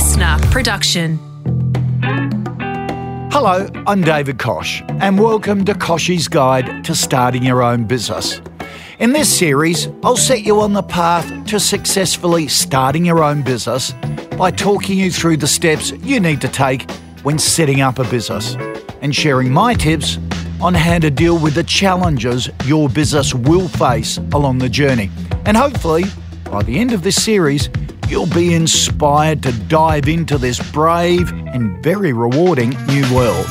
listener production. Hello, I'm David Koch, and welcome to Kochie's Guide to Starting Your Own Business. In this series, I'll set you on the path to successfully starting your own business by talking you through the steps you need to take when setting up a business and sharing my tips on how to deal with the challenges your business will face along the journey. And hopefully, by the end of this series, you'll be inspired to dive into this brave and very rewarding new world.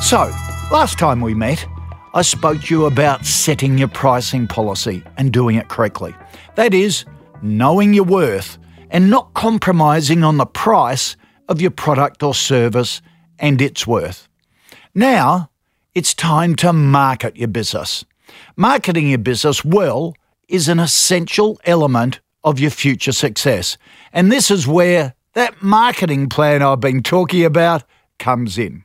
So, last time we met, I spoke to you about setting your pricing policy and doing it correctly. That is, knowing your worth and not compromising on the price of your product or service and its worth. Now, it's time to market your business. Marketing your business well is an essential element of your future success. And this is where that marketing plan I've been talking about comes in.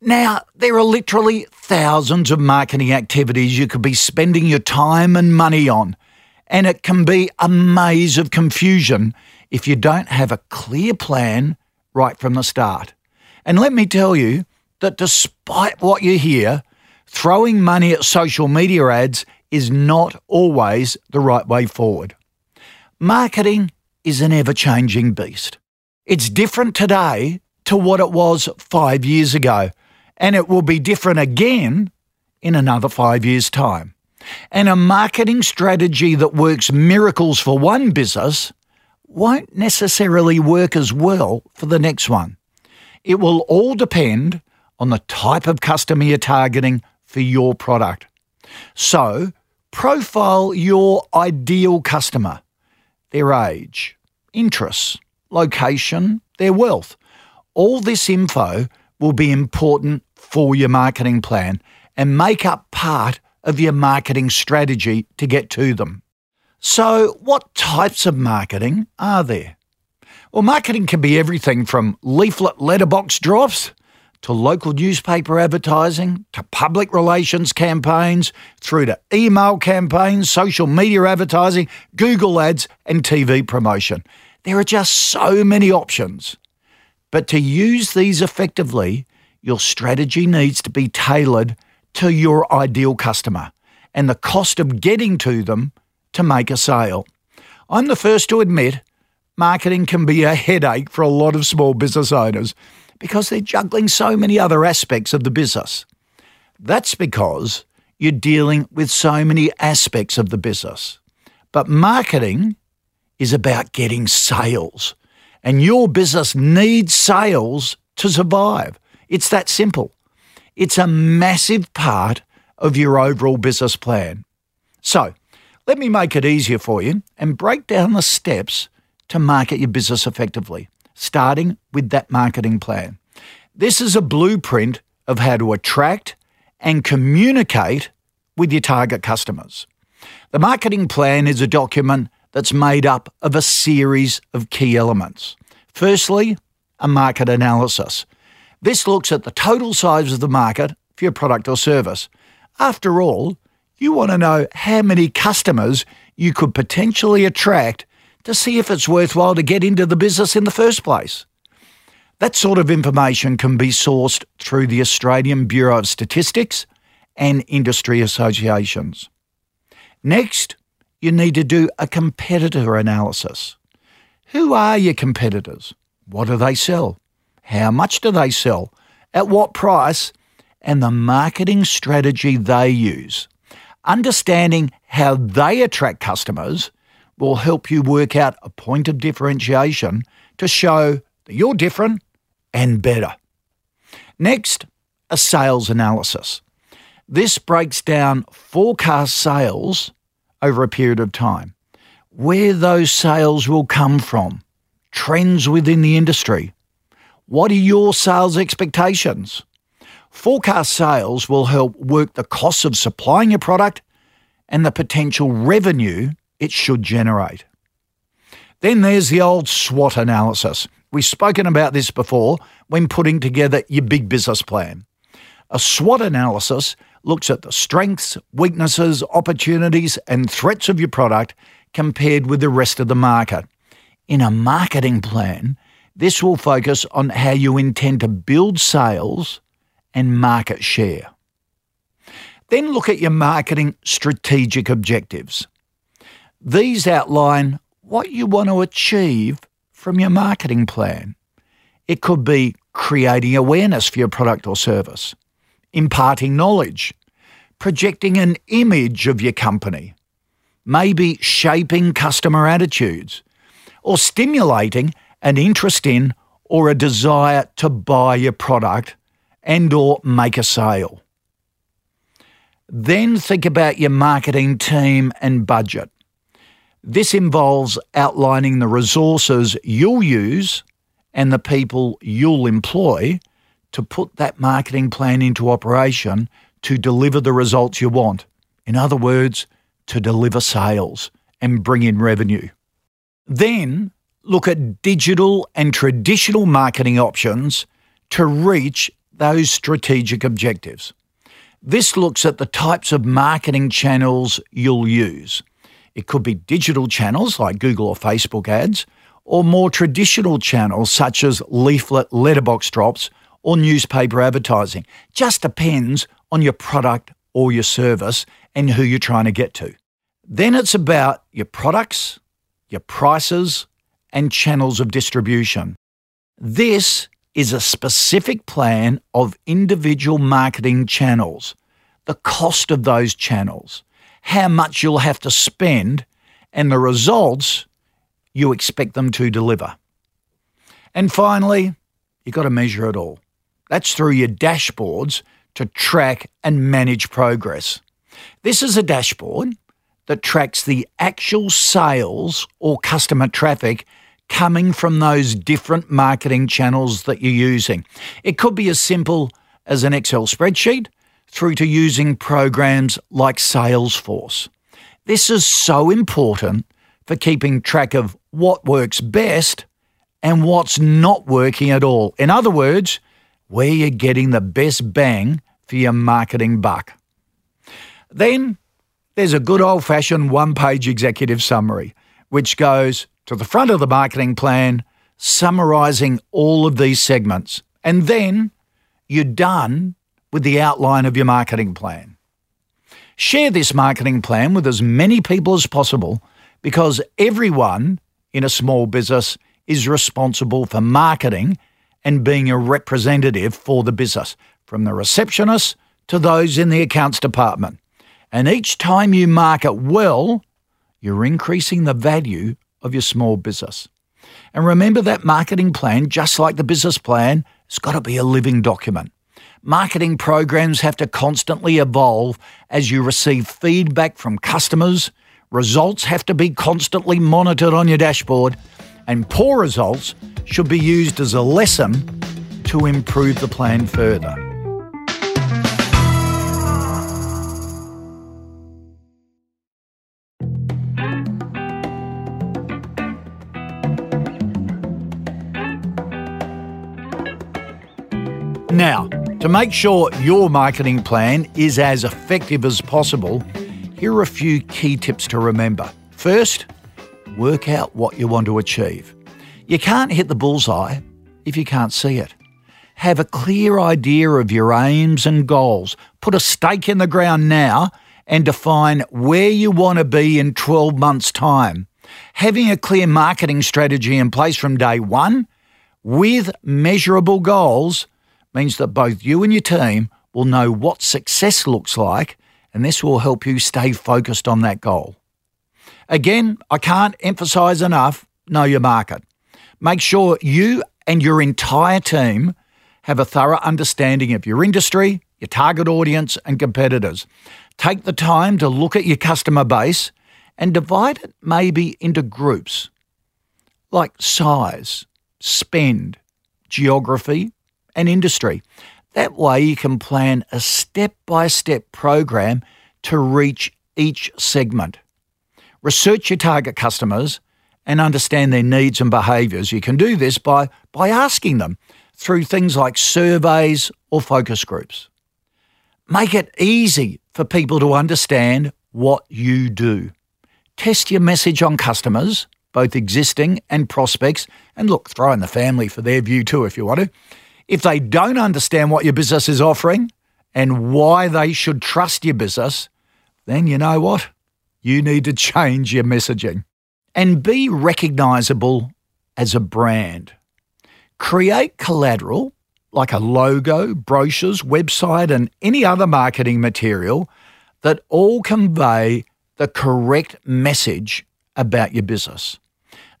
Now, there are literally thousands of marketing activities you could be spending your time and money on, and it can be a maze of confusion if you don't have a clear plan right from the start. And let me tell you that despite what you hear, throwing money at social media ads is not always the right way forward. Marketing is an ever changing beast. It's different today to what it was five years ago, and it will be different again in another five years' time. And a marketing strategy that works miracles for one business won't necessarily work as well for the next one. It will all depend on the type of customer you're targeting for your product. So, profile your ideal customer their age, interests, location, their wealth. All this info will be important for your marketing plan and make up part of your marketing strategy to get to them. So, what types of marketing are there? Well, marketing can be everything from leaflet letterbox drops to local newspaper advertising, to public relations campaigns, through to email campaigns, social media advertising, Google ads, and TV promotion. There are just so many options. But to use these effectively, your strategy needs to be tailored to your ideal customer and the cost of getting to them to make a sale. I'm the first to admit marketing can be a headache for a lot of small business owners because they're juggling so many other aspects of the business. That's because you're dealing with so many aspects of the business. But marketing is about getting sales, and your business needs sales to survive. It's that simple. It's a massive part of your overall business plan. So, let me make it easier for you and break down the steps to market your business effectively starting with that marketing plan. This is a blueprint of how to attract and communicate with your target customers. The marketing plan is a document that's made up of a series of key elements. Firstly, a market analysis. This looks at the total size of the market for your product or service. After all, you want to know how many customers you could potentially attract to see if it's worthwhile to get into the business in the first place. That sort of information can be sourced through the Australian Bureau of Statistics and industry associations. Next, you need to do a competitor analysis. Who are your competitors? What do they sell? How much do they sell? At what price? And the marketing strategy they use. Understanding how they attract customers will help you work out a point of differentiation to show that you're different and better. Next, a sales analysis. This breaks down forecast sales over a period of time, where those sales will come from, trends within the industry. What are your sales expectations? Forecast sales will help work the costs of supplying your product and the potential revenue it should generate. Then there's the old SWOT analysis. We've spoken about this before when putting together your big business plan. A SWOT analysis looks at the strengths, weaknesses, opportunities, and threats of your product compared with the rest of the market. In a marketing plan, This will focus on how you intend to build sales and market share. Then look at your marketing strategic objectives. These outline what you want to achieve from your marketing plan. It could be creating awareness for your product or service, imparting knowledge, projecting an image of your company, maybe shaping customer attitudes, or stimulating an interest in or a desire to buy your product and or make a sale. Then think about your marketing team and budget. This involves outlining the resources you'll use and the people you'll employ to put that marketing plan into operation to deliver the results you want. In other words, to deliver sales and bring in revenue. Then look at digital and traditional marketing options to reach those strategic objectives. This looks at the types of marketing channels you'll use. It could be digital channels like Google or Facebook ads, or more traditional channels such as leaflet letterbox drops or newspaper advertising. Just depends on your product or your service and who you're trying to get to. Then it's about your products, your prices, and channels of distribution. This is a specific plan of individual marketing channels, the cost of those channels, how much you'll have to spend, and the results you expect them to deliver. And finally, you've got to measure it all. That's through your dashboards to track and manage progress. This is a dashboard that tracks the actual sales or customer traffic coming from those different marketing channels that you're using. It could be as simple as an Excel spreadsheet through to using programs like Salesforce. This is so important for keeping track of what works best and what's not working at all. In other words, where you're getting the best bang for your marketing buck. Then there's a good old fashioned one page executive summary, which goes to the front of the marketing plan, summarising all of these segments. And then you're done with the outline of your marketing plan. Share this marketing plan with as many people as possible because everyone in a small business is responsible for marketing and being a representative for the business, from the receptionist to those in the accounts department. And each time you market well, you're increasing the value of your small business. And remember that marketing plan, just like the business plan, has got to be a living document. Marketing programs have to constantly evolve as you receive feedback from customers. Results have to be constantly monitored on your dashboard, and poor results should be used as a lesson to improve the plan further. Now, to make sure your marketing plan is as effective as possible, here are a few key tips to remember. First, work out what you want to achieve. You can't hit the bullseye if you can't see it. Have a clear idea of your aims and goals. Put a stake in the ground now and define where you want to be in 12 months' time. Having a clear marketing strategy in place from day one with measurable goals means that both you and your team will know what success looks like, and this will help you stay focused on that goal. Again, I can't emphasize enough know your market. Make sure you and your entire team have a thorough understanding of your industry, your target audience, and competitors. Take the time to look at your customer base and divide it maybe into groups like size, spend, geography, and industry. That way, you can plan a step by step program to reach each segment. Research your target customers and understand their needs and behaviours. You can do this by, by asking them through things like surveys or focus groups. Make it easy for people to understand what you do. Test your message on customers both existing and prospects, and look, throw in the family for their view too if you want to. If they don't understand what your business is offering and why they should trust your business, then you know what? You need to change your messaging and be recognizable as a brand. Create collateral like a logo, brochures, website, and any other marketing material that all convey the correct message about your business.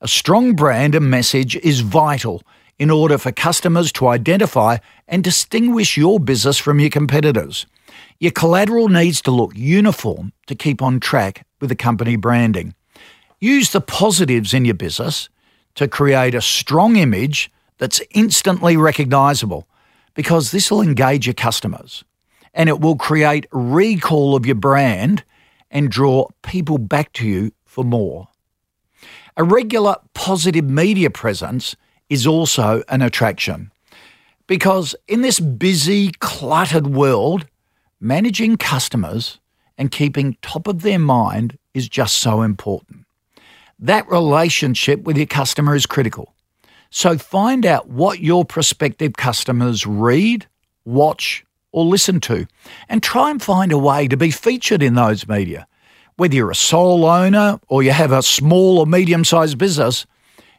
A strong brand and message is vital in order for customers to identify and distinguish your business from your competitors. Your collateral needs to look uniform to keep on track with the company branding. Use the positives in your business to create a strong image that's instantly recognisable because this will engage your customers and it will create recall of your brand and draw people back to you for more. A regular positive media presence is also an attraction because in this busy, cluttered world, managing customers and keeping top of their mind is just so important. That relationship with your customer is critical. So find out what your prospective customers read, watch, or listen to, and try and find a way to be featured in those media. Whether you're a sole owner or you have a small or medium sized business,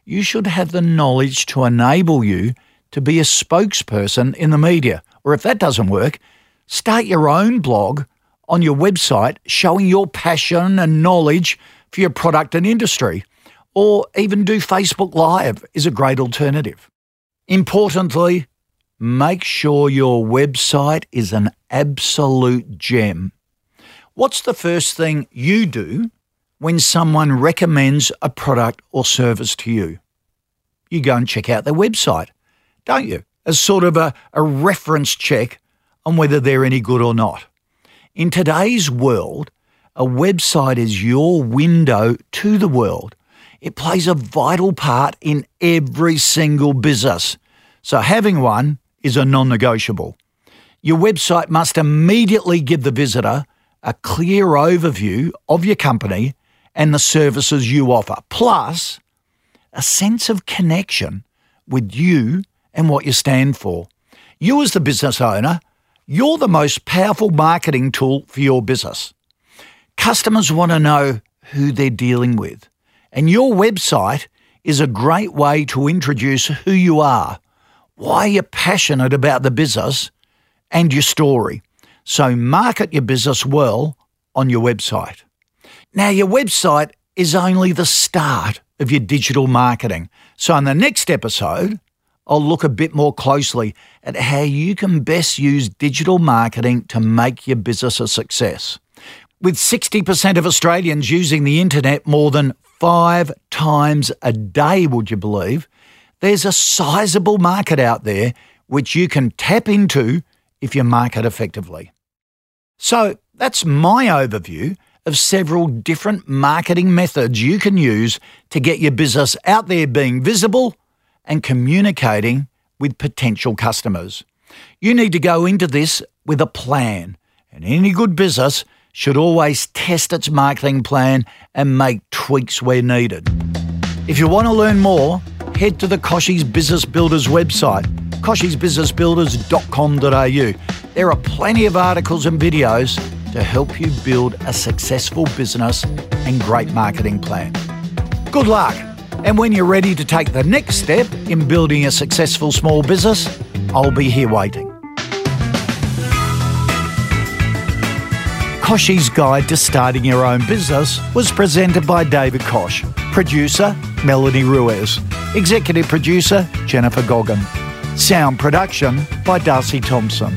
you should have the knowledge to enable you to be a spokesperson in the media. Or if that doesn't work, start your own blog on your website showing your passion and knowledge for your product and industry or even do Facebook Live is a great alternative. Importantly, make sure your website is an absolute gem. What's the first thing you do when someone recommends a product or service to you? You go and check out their website, don't you? As sort of a, a reference check on whether they're any good or not. In today's world, a website is your window to the world. It plays a vital part in every single business. So having one is a non negotiable. Your website must immediately give the visitor a clear overview of your company and the services you offer, plus a sense of connection with you and what you stand for. You, as the business owner, you're the most powerful marketing tool for your business. Customers want to know who they're dealing with. And your website is a great way to introduce who you are, why you're passionate about the business, and your story. So market your business well on your website. Now, your website is only the start of your digital marketing. So, in the next episode, I'll look a bit more closely at how you can best use digital marketing to make your business a success. With 60% of Australians using the internet more than five times a day, would you believe? There's a sizable market out there which you can tap into if you market effectively. So that's my overview of several different marketing methods you can use to get your business out there being visible and communicating with potential customers. You need to go into this with a plan, and any good business should always test its marketing plan and make tweaks where needed. If you want to learn more, head to the Kochie's Business Builders website, kochiesbusinessbuilders.com.au. There are plenty of articles and videos to help you build a successful business and great marketing plan. Good luck! And when you're ready to take the next step in building a successful small business, I'll be here waiting. Kochie's Guide to Starting Your Own Business was presented by David Koch, producer Melanie Ruiz, executive producer Jennifer Goggin, sound production by Darcy Thompson.